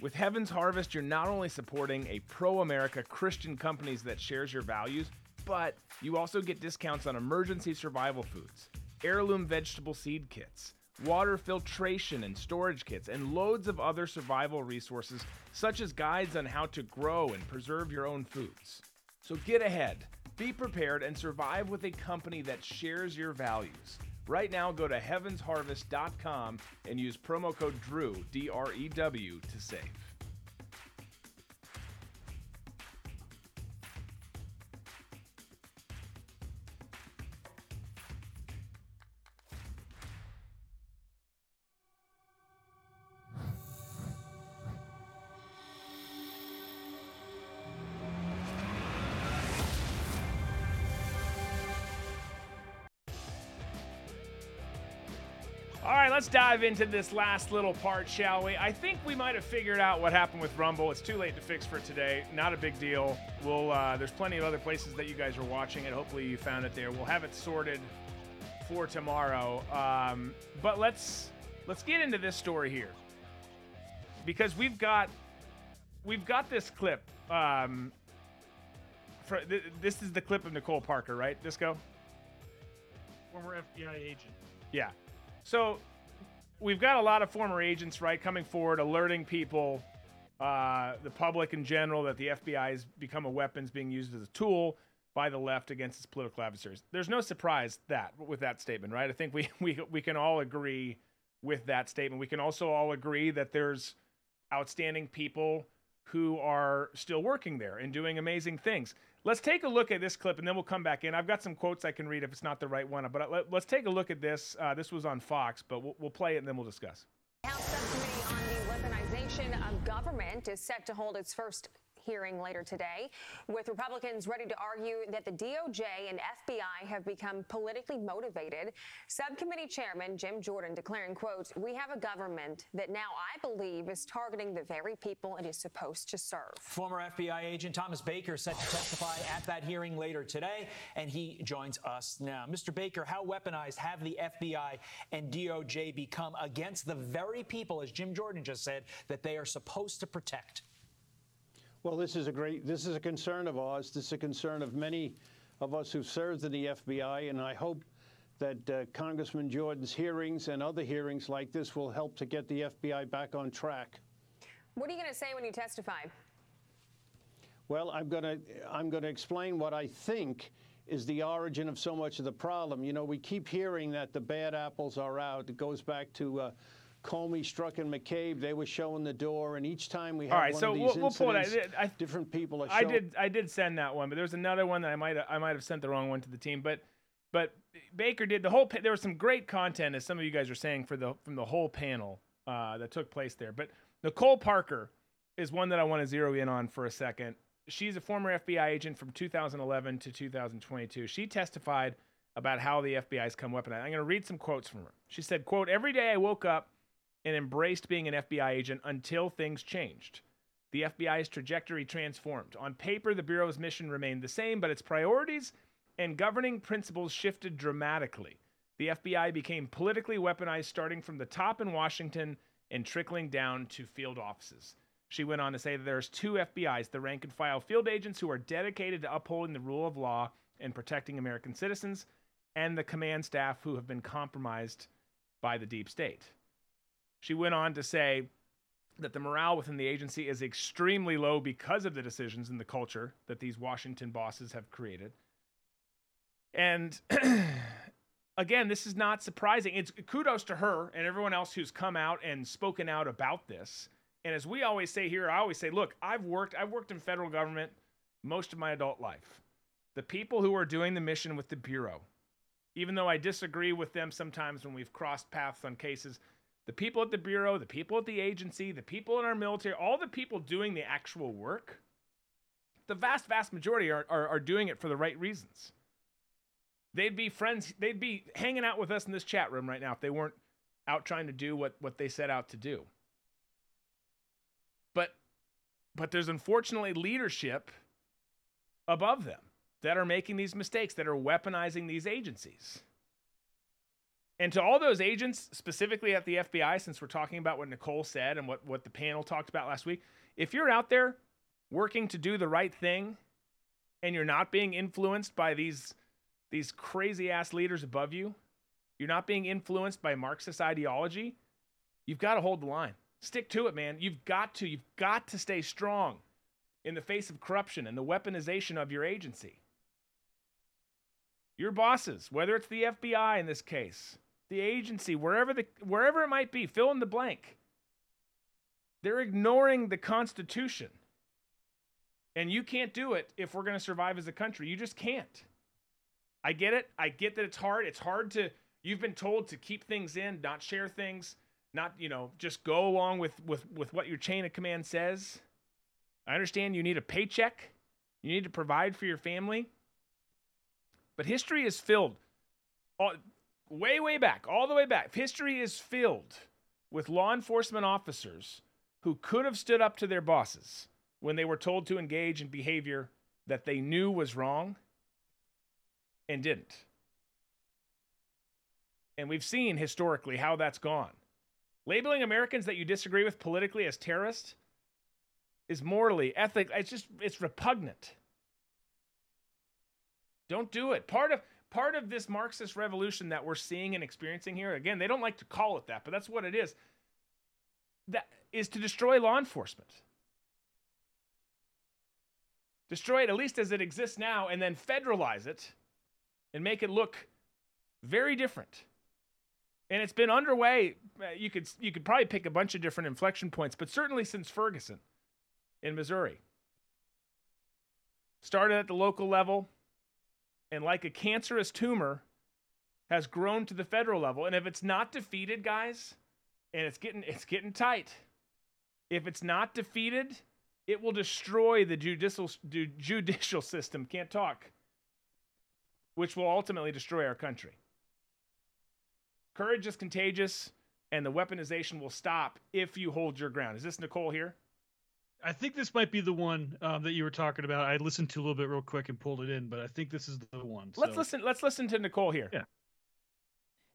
With Heaven's Harvest, you're not only supporting a pro America Christian companies that shares your values, but you also get discounts on emergency survival foods, heirloom vegetable seed kits, water filtration and storage kits, and loads of other survival resources, such as guides on how to grow and preserve your own foods. So get ahead, be prepared, and survive with a company that shares your values. Right now, go to heavensharvest.com and use promo code DREW, D R E W, to save. Dive into this last little part, shall we? I think we might have figured out what happened with Rumble. It's too late to fix for today. Not a big deal. We'll uh, there's plenty of other places that you guys are watching it. Hopefully you found it there. We'll have it sorted for tomorrow. Um, but let's let's get into this story here because we've got we've got this clip. Um, for, th- this is the clip of Nicole Parker, right? Disco. Former FBI agent. Yeah. So we've got a lot of former agents, right, coming forward, alerting people, uh, the public in general, that the FBI has become a weapons being used as a tool by the left against its political adversaries. There's no surprise that with that statement, right? I think we we we can all agree with that statement. We can also all agree that there's outstanding people who are still working there and doing amazing things. Let's take a look at this clip and then we'll come back in. I've got some quotes I can read if it's not the right one, but let, us take a look at this. Uh, this was on Fox, but we'll, we'll play it and then we'll discuss. House subcommittee on the weaponization of government is set to hold its first hearing later today, with Republicans ready to argue that the DOJ and FBI have become politically motivated. Subcommittee Chairman Jim Jordan declaring, quote, we have a government that now I believe is targeting the very people it is supposed to serve. Former FBI agent Thomas Baker set to testify at that hearing later today, and he joins us now. Mr. Baker, how weaponized have the FBI and DOJ become against the very people, as Jim Jordan just said, that they are supposed to protect? Well, this is a great, this is a concern of ours. This is a concern of many of us who've served in the FBI, and I hope that uh, Congressman Jordan's hearings and other hearings like this will help to get the FBI back on track. What are you going to say when you testify? Well, I'm going to I'm going to explain what I think is the origin of so much of the problem. You know, we keep hearing that the bad apples are out. It goes back to uh, Comey, Strzok, and McCabe, they were showing the door, and each time we had All right, one so of these we'll, we'll pull incidents, I, I, different people are I did I did send that one, but there's another one that I might I might have sent the wrong one to the team, but but Baker did the whole. There was some great content, as some of you guys are saying, for the from the whole panel uh, that took place there. But Nicole Parker is one that I want to zero in on for a second. She's a former FBI agent from 2011 to 2022. She testified about how the FBI's come weaponized. I'm going to read some quotes from her. She said, "quote Every day I woke up and embraced being an FBI agent until things changed. The FBI's trajectory transformed. On paper, the Bureau's mission remained the same, but its priorities and governing principles shifted dramatically. The FBI became politically weaponized starting from the top in Washington and trickling down to field offices. She went on to say that there's two FBIs, the rank and file field agents who are dedicated to upholding the rule of law and protecting American citizens, and the command staff who have been compromised by the deep state. She went on to say that the morale within the agency is extremely low because of the decisions and the culture that these Washington bosses have created. And again, this is not surprising. It's kudos to her and everyone else who's come out and spoken out about this. And as we always say here, I always say, look, I've worked I've worked in federal government most of my adult life. The people who are doing the mission with the bureau, even though I disagree with them sometimes when we've crossed paths on cases, the people at the bureau, the people at the agency, the people in our military, all the people doing the actual work, the vast, vast majority are, are, are doing it for the right reasons. They'd be friends, they'd be hanging out with us in this chat room right now if they weren't out trying to do what, what they set out to do. But but there's unfortunately leadership above them that are making these mistakes, that are weaponizing these agencies. And to all those agents, specifically at the FBI, since we're talking about what Nicole said and what, what the panel talked about last week, if you're out there working to do the right thing and you're not being influenced by these, these crazy ass leaders above you, you're not being influenced by Marxist ideology, you've got to hold the line. Stick to it, man. You've got to. You've got to stay strong in the face of corruption and the weaponization of your agency. Your bosses, whether it's the FBI in this case, the agency, wherever the wherever it might be, fill in the blank. They're ignoring the Constitution. And you can't do it if we're going to survive as a country. You just can't. I get it. I get that it's hard. It's hard to you've been told to keep things in, not share things, not, you know, just go along with with with what your chain of command says. I understand you need a paycheck. You need to provide for your family. But history is filled all, way, way back, all the way back. History is filled with law enforcement officers who could have stood up to their bosses when they were told to engage in behavior that they knew was wrong and didn't. And we've seen historically how that's gone. Labeling Americans that you disagree with politically as terrorists is morally, ethic, it's just it's repugnant. Don't do it. Part of part of this Marxist revolution that we're seeing and experiencing here, again, they don't like to call it that, but that's what it is. That is to destroy law enforcement. Destroy it at least as it exists now, and then federalize it and make it look very different. and it's been underway. uh, You could you could probably pick a bunch of different inflection points, but certainly since Ferguson in Missouri started at the local level, and like a cancerous tumor, has grown to the federal level. And if it's not defeated, guys, and it's getting it's getting tight. If it's not defeated, it will destroy the judicial judicial system. Can't talk. Which will ultimately destroy our country. Courage is contagious, and the weaponization will stop if you hold your ground. Is this Nicole here? I think this might be the one um, that you were talking about. I listened to a little bit real quick and pulled it in, but I think this is the one. Let's so- listen. Let's listen to Nicole here. Yeah.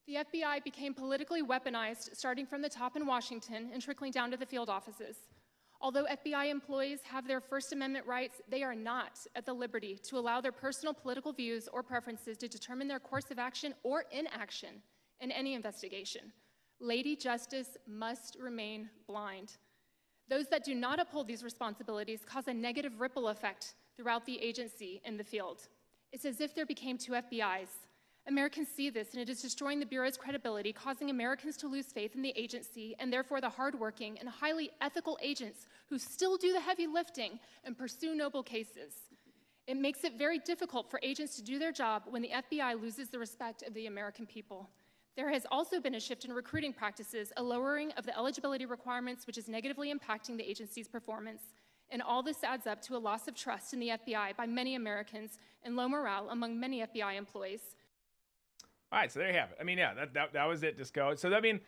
The FBI became politically weaponized starting from the top in Washington and trickling down to the field offices. Although FBI employees have their First Amendment rights, they are not at the liberty to allow their personal political views or preferences to determine their course of action or inaction in any investigation. Lady Justice must remain blind. Those that do not uphold these responsibilities cause a negative ripple effect throughout the agency in the field. It's as if there became two FBIs. Americans see this, and it is destroying the Bureau's credibility, causing Americans to lose faith in the agency and therefore the hardworking and highly ethical agents who still do the heavy lifting and pursue noble cases. It makes it very difficult for agents to do their job when the FBI loses the respect of the American people. There has also been a shift in recruiting practices, a lowering of the eligibility requirements, which is negatively impacting the agency's performance. And all this adds up to a loss of trust in the FBI by many Americans and low morale among many FBI employees. All right, so there you have it. I mean, yeah, that that, that was it. Disco. So I mean,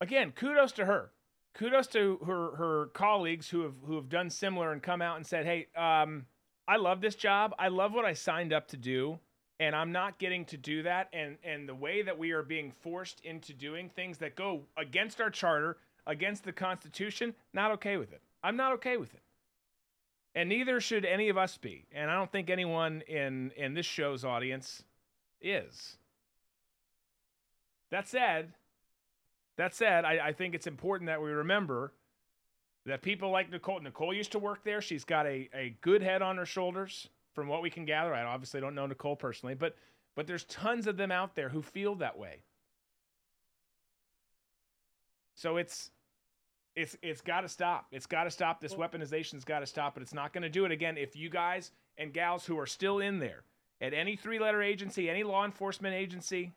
again, kudos to her. Kudos to her her colleagues who have who have done similar and come out and said, "Hey, um, I love this job. I love what I signed up to do, and I'm not getting to do that. And and the way that we are being forced into doing things that go against our charter, against the Constitution, not okay with it. I'm not okay with it." And neither should any of us be. And I don't think anyone in in this show's audience is. That said, that said, I, I think it's important that we remember that people like Nicole, Nicole used to work there. She's got a, a good head on her shoulders, from what we can gather. I obviously don't know Nicole personally, but but there's tons of them out there who feel that way. So it's it's it's got to stop. It's got to stop. This weaponization's got to stop, but it's not going to do it again if you guys and gals who are still in there at any three-letter agency, any law enforcement agency,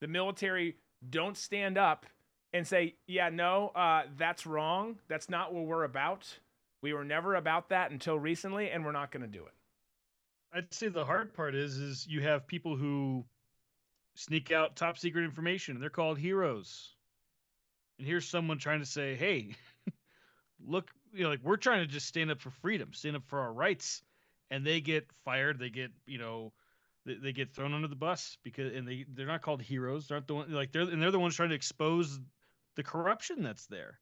the military don't stand up and say, "Yeah, no, uh, that's wrong. That's not what we're about. We were never about that until recently, and we're not going to do it." I'd say the hard part is is you have people who sneak out top secret information and they're called heroes. And here's someone trying to say, "Hey, look, you know, like we're trying to just stand up for freedom, stand up for our rights." And they get fired, they get, you know, they, they get thrown under the bus because and they they're not called heroes. They're not the one like they're and they're the ones trying to expose the corruption that's there.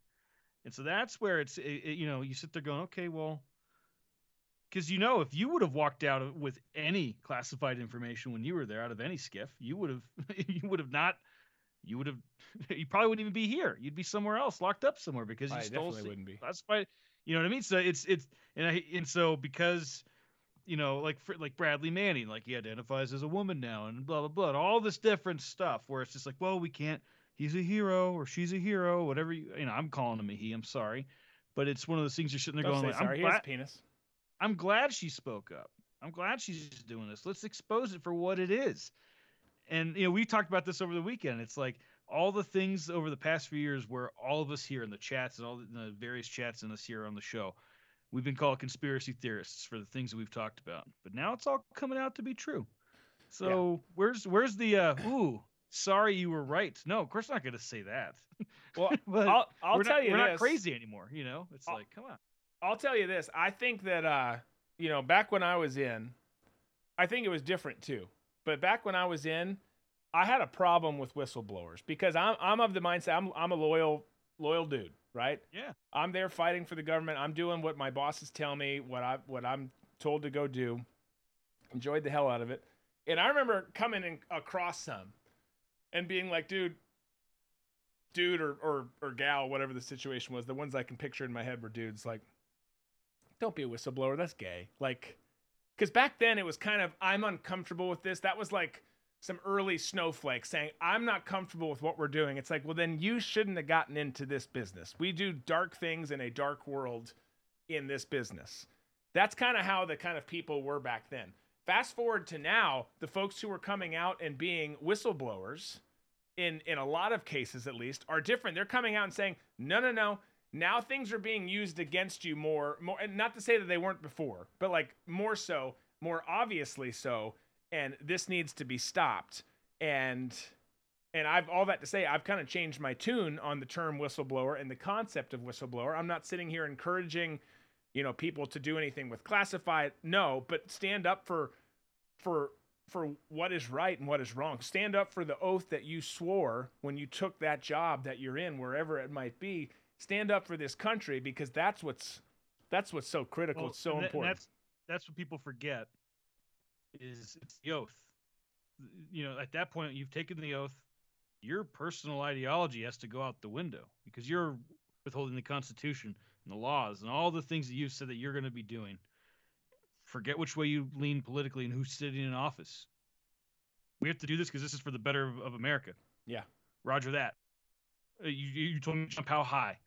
And so that's where it's it, it- you know, you sit there going, "Okay, well, because you know if you would have walked out with any classified information when you were there out of any SCIF you would have you would have not you would have you probably wouldn't even be here you'd be somewhere else locked up somewhere because you I stole definitely wouldn't be. classified you know what i mean so it's it's and I, and so because you know like for, like bradley manning like he identifies as a woman now and blah blah blah all this different stuff where it's just like well we can't he's a hero or she's a hero whatever you you know i'm calling him a he i'm sorry but it's one of those things you're sitting there Don't going like, sorry. I'm He has a penis. I'm glad she spoke up. I'm glad she's doing this. Let's expose it for what it is. And you know, we talked about this over the weekend. It's like all the things over the past few years where all of us here in the chats and all the, the various chats in us here on the show, we've been called conspiracy theorists for the things that we've talked about. But now it's all coming out to be true. So where's where's the uh ooh, sorry you were right. No, of course I'm not gonna say that. Well, but I'll, I'll tell not, you we're not crazy anymore, you know? It's like, come on. I'll tell you this. I think that uh, you know, back when I was in, I think it was different too. But back when I was in, I had a problem with whistleblowers because I'm I'm of the mindset I'm I'm a loyal loyal dude, right? Yeah. I'm there fighting for the government. I'm doing what my bosses tell me, what I what I'm told to go do. Enjoyed the hell out of it. And I remember coming in across some and being like, dude, dude or, or or gal, whatever the situation was, the ones I can picture in my head were dudes like, don't be a whistleblower, that's gay. Like, because back then it was kind of I'm uncomfortable with this. That was like some early snowflakes saying, I'm not comfortable with what we're doing. It's like, well, then you shouldn't have gotten into this business. We do dark things in a dark world in this business. That's kind of how the kind of people were back then. Fast forward to now, the folks who are coming out and being whistleblowers, in in a lot of cases at least, are different. They're coming out and saying, no, no, no. Now things are being used against you more, more, and not to say that they weren't before, but like more so, more obviously so and this needs to be stopped. And and I've all that to say, I've kind of changed my tune on the term whistleblower and the concept of whistleblower. I'm not sitting here encouraging, you know, people to do anything with classified. No, but stand up for for for what is right and what is wrong. Stand up for the oath that you swore when you took that job that you're in, wherever it might be. Stand up for this country because that's what's that's what's so critical. Well, it's so that- important. That's that's what people forget is it's the oath. You know, at that point, you've taken the oath. Your personal ideology has to go out the window because you're withholding the Constitution and the laws and all the things that you've said that you're going to be doing. Forget which way you lean politically and who's sitting in office. We have to do this because this is for the better of, of America. Yeah. Roger that. Uh, You, you you told me to jump how high,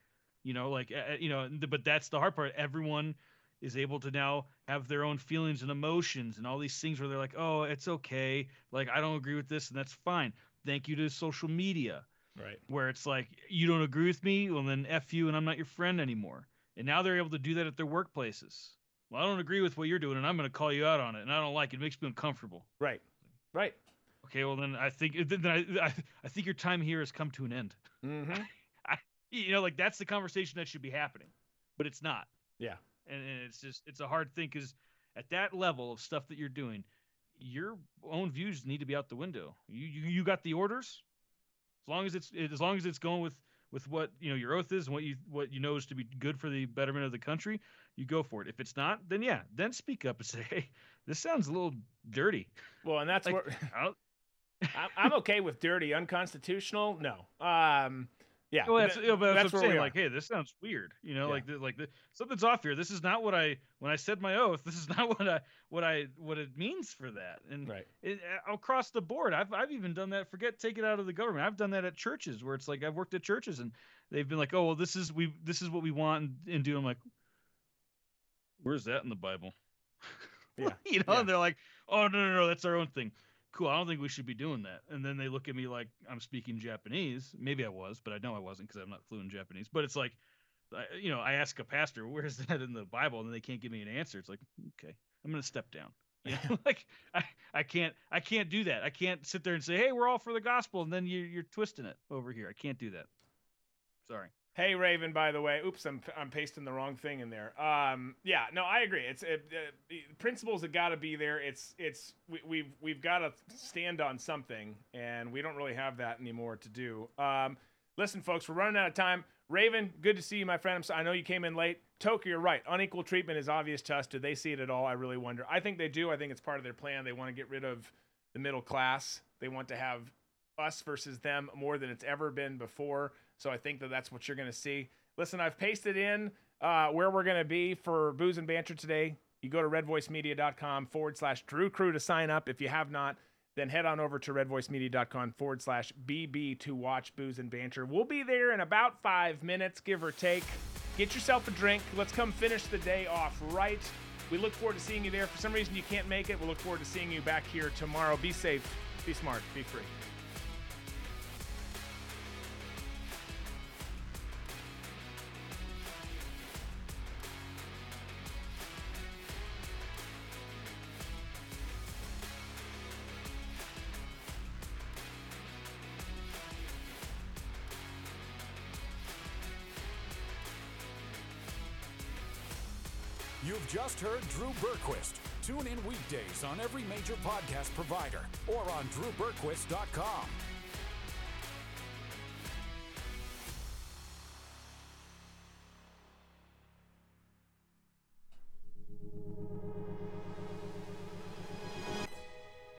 you know, like uh, uh, you know, but that's the hard part. Everyone is able to now have their own feelings and emotions and all these things where they're like, oh, it's okay, like I don't agree with this, and that's fine. Thank you to social media, Right. where it's like you don't agree with me, well then f you, and I'm not your friend anymore. And now they're able to do that at their workplaces. Well, I don't agree with what you're doing, and I'm going to call you out on it, and I don't like it. It makes me uncomfortable. Right. Right. Okay, well then I think then I I, I think your time here has come to an end. Mm-hmm. You know, like that's the conversation that should be happening, but it's not. Yeah. And, and it's just it's a hard thing because at that level of stuff that you're doing, your own views need to be out the window. You you, you got the orders. As long as it's as long as it's going with with what you know your oath is and what you what you know is to be good for the betterment of the country, you go for it. If it's not, then yeah, then speak up and say, hey, this sounds a little dirty. Well, and that's Like, what I don't- I'm, I'm okay with dirty, unconstitutional. No. Um. Yeah. Well, that's, that- yeah, but that's, that's what I'm saying. Like, hey, this sounds weird. You know, Yeah. like, like the, something's off here. This is not what I when I said my oath. This is not what I what I what it means for that. And Right. it, across the board, I've I've even done that. Forget take it out of the government. I've done that at churches where it's like I've worked at churches and they've been like, oh well, this is we this is what we want and, and do. I'm like, where's that in the Bible? Yeah. you know, and they're like, oh no no no, that's our own thing. Cool. I don't think we should be doing that. And then they look at me like I'm speaking Japanese. Maybe I was, but I know I wasn't because I'm not fluent in Japanese. But it's like, I, you know, I ask a pastor, where's that in the Bible, and they can't give me an answer. It's like, okay, I'm gonna step down. You know, like I, I can't I can't do that. I can't sit there and say, hey, we're all for the gospel, and then you you're twisting it over here. I can't do that. Sorry. Hey Raven, by the way. Oops, I'm I'm pasting the wrong thing in there. Um, yeah, no, I agree. It's it, uh, principles have got to be there. It's it's we, we've we've got to stand on something, and we don't really have that anymore to do. Um, listen, folks, we're running out of time. Raven, good to see you, my friend. So, I know you came in late. Toka, you're right. Unequal treatment is obvious to us. Do they see it at all? I really wonder. I think they do. I think it's part of their plan. They want to get rid of the middle class. They want to have us versus them more than it's ever been before. So I think that that's what you're going to see. Listen, I've pasted in uh, where we're going to be for Booze and Banter today. You go to redvoicemedia.com forward slash Drew Crew to sign up. If you have not, then head on over to redvoicemedia.com forward slash BB to watch Booze and Banter. We'll be there in about five minutes, give or take. Get yourself a drink. Let's come finish the day off right. We look forward to seeing you there. For some reason you can't make it, we'll look forward to seeing you back here tomorrow. Be safe, be smart, be free. You've just heard Drew Berquist. Tune in weekdays on every major podcast provider or on drewberquist.com.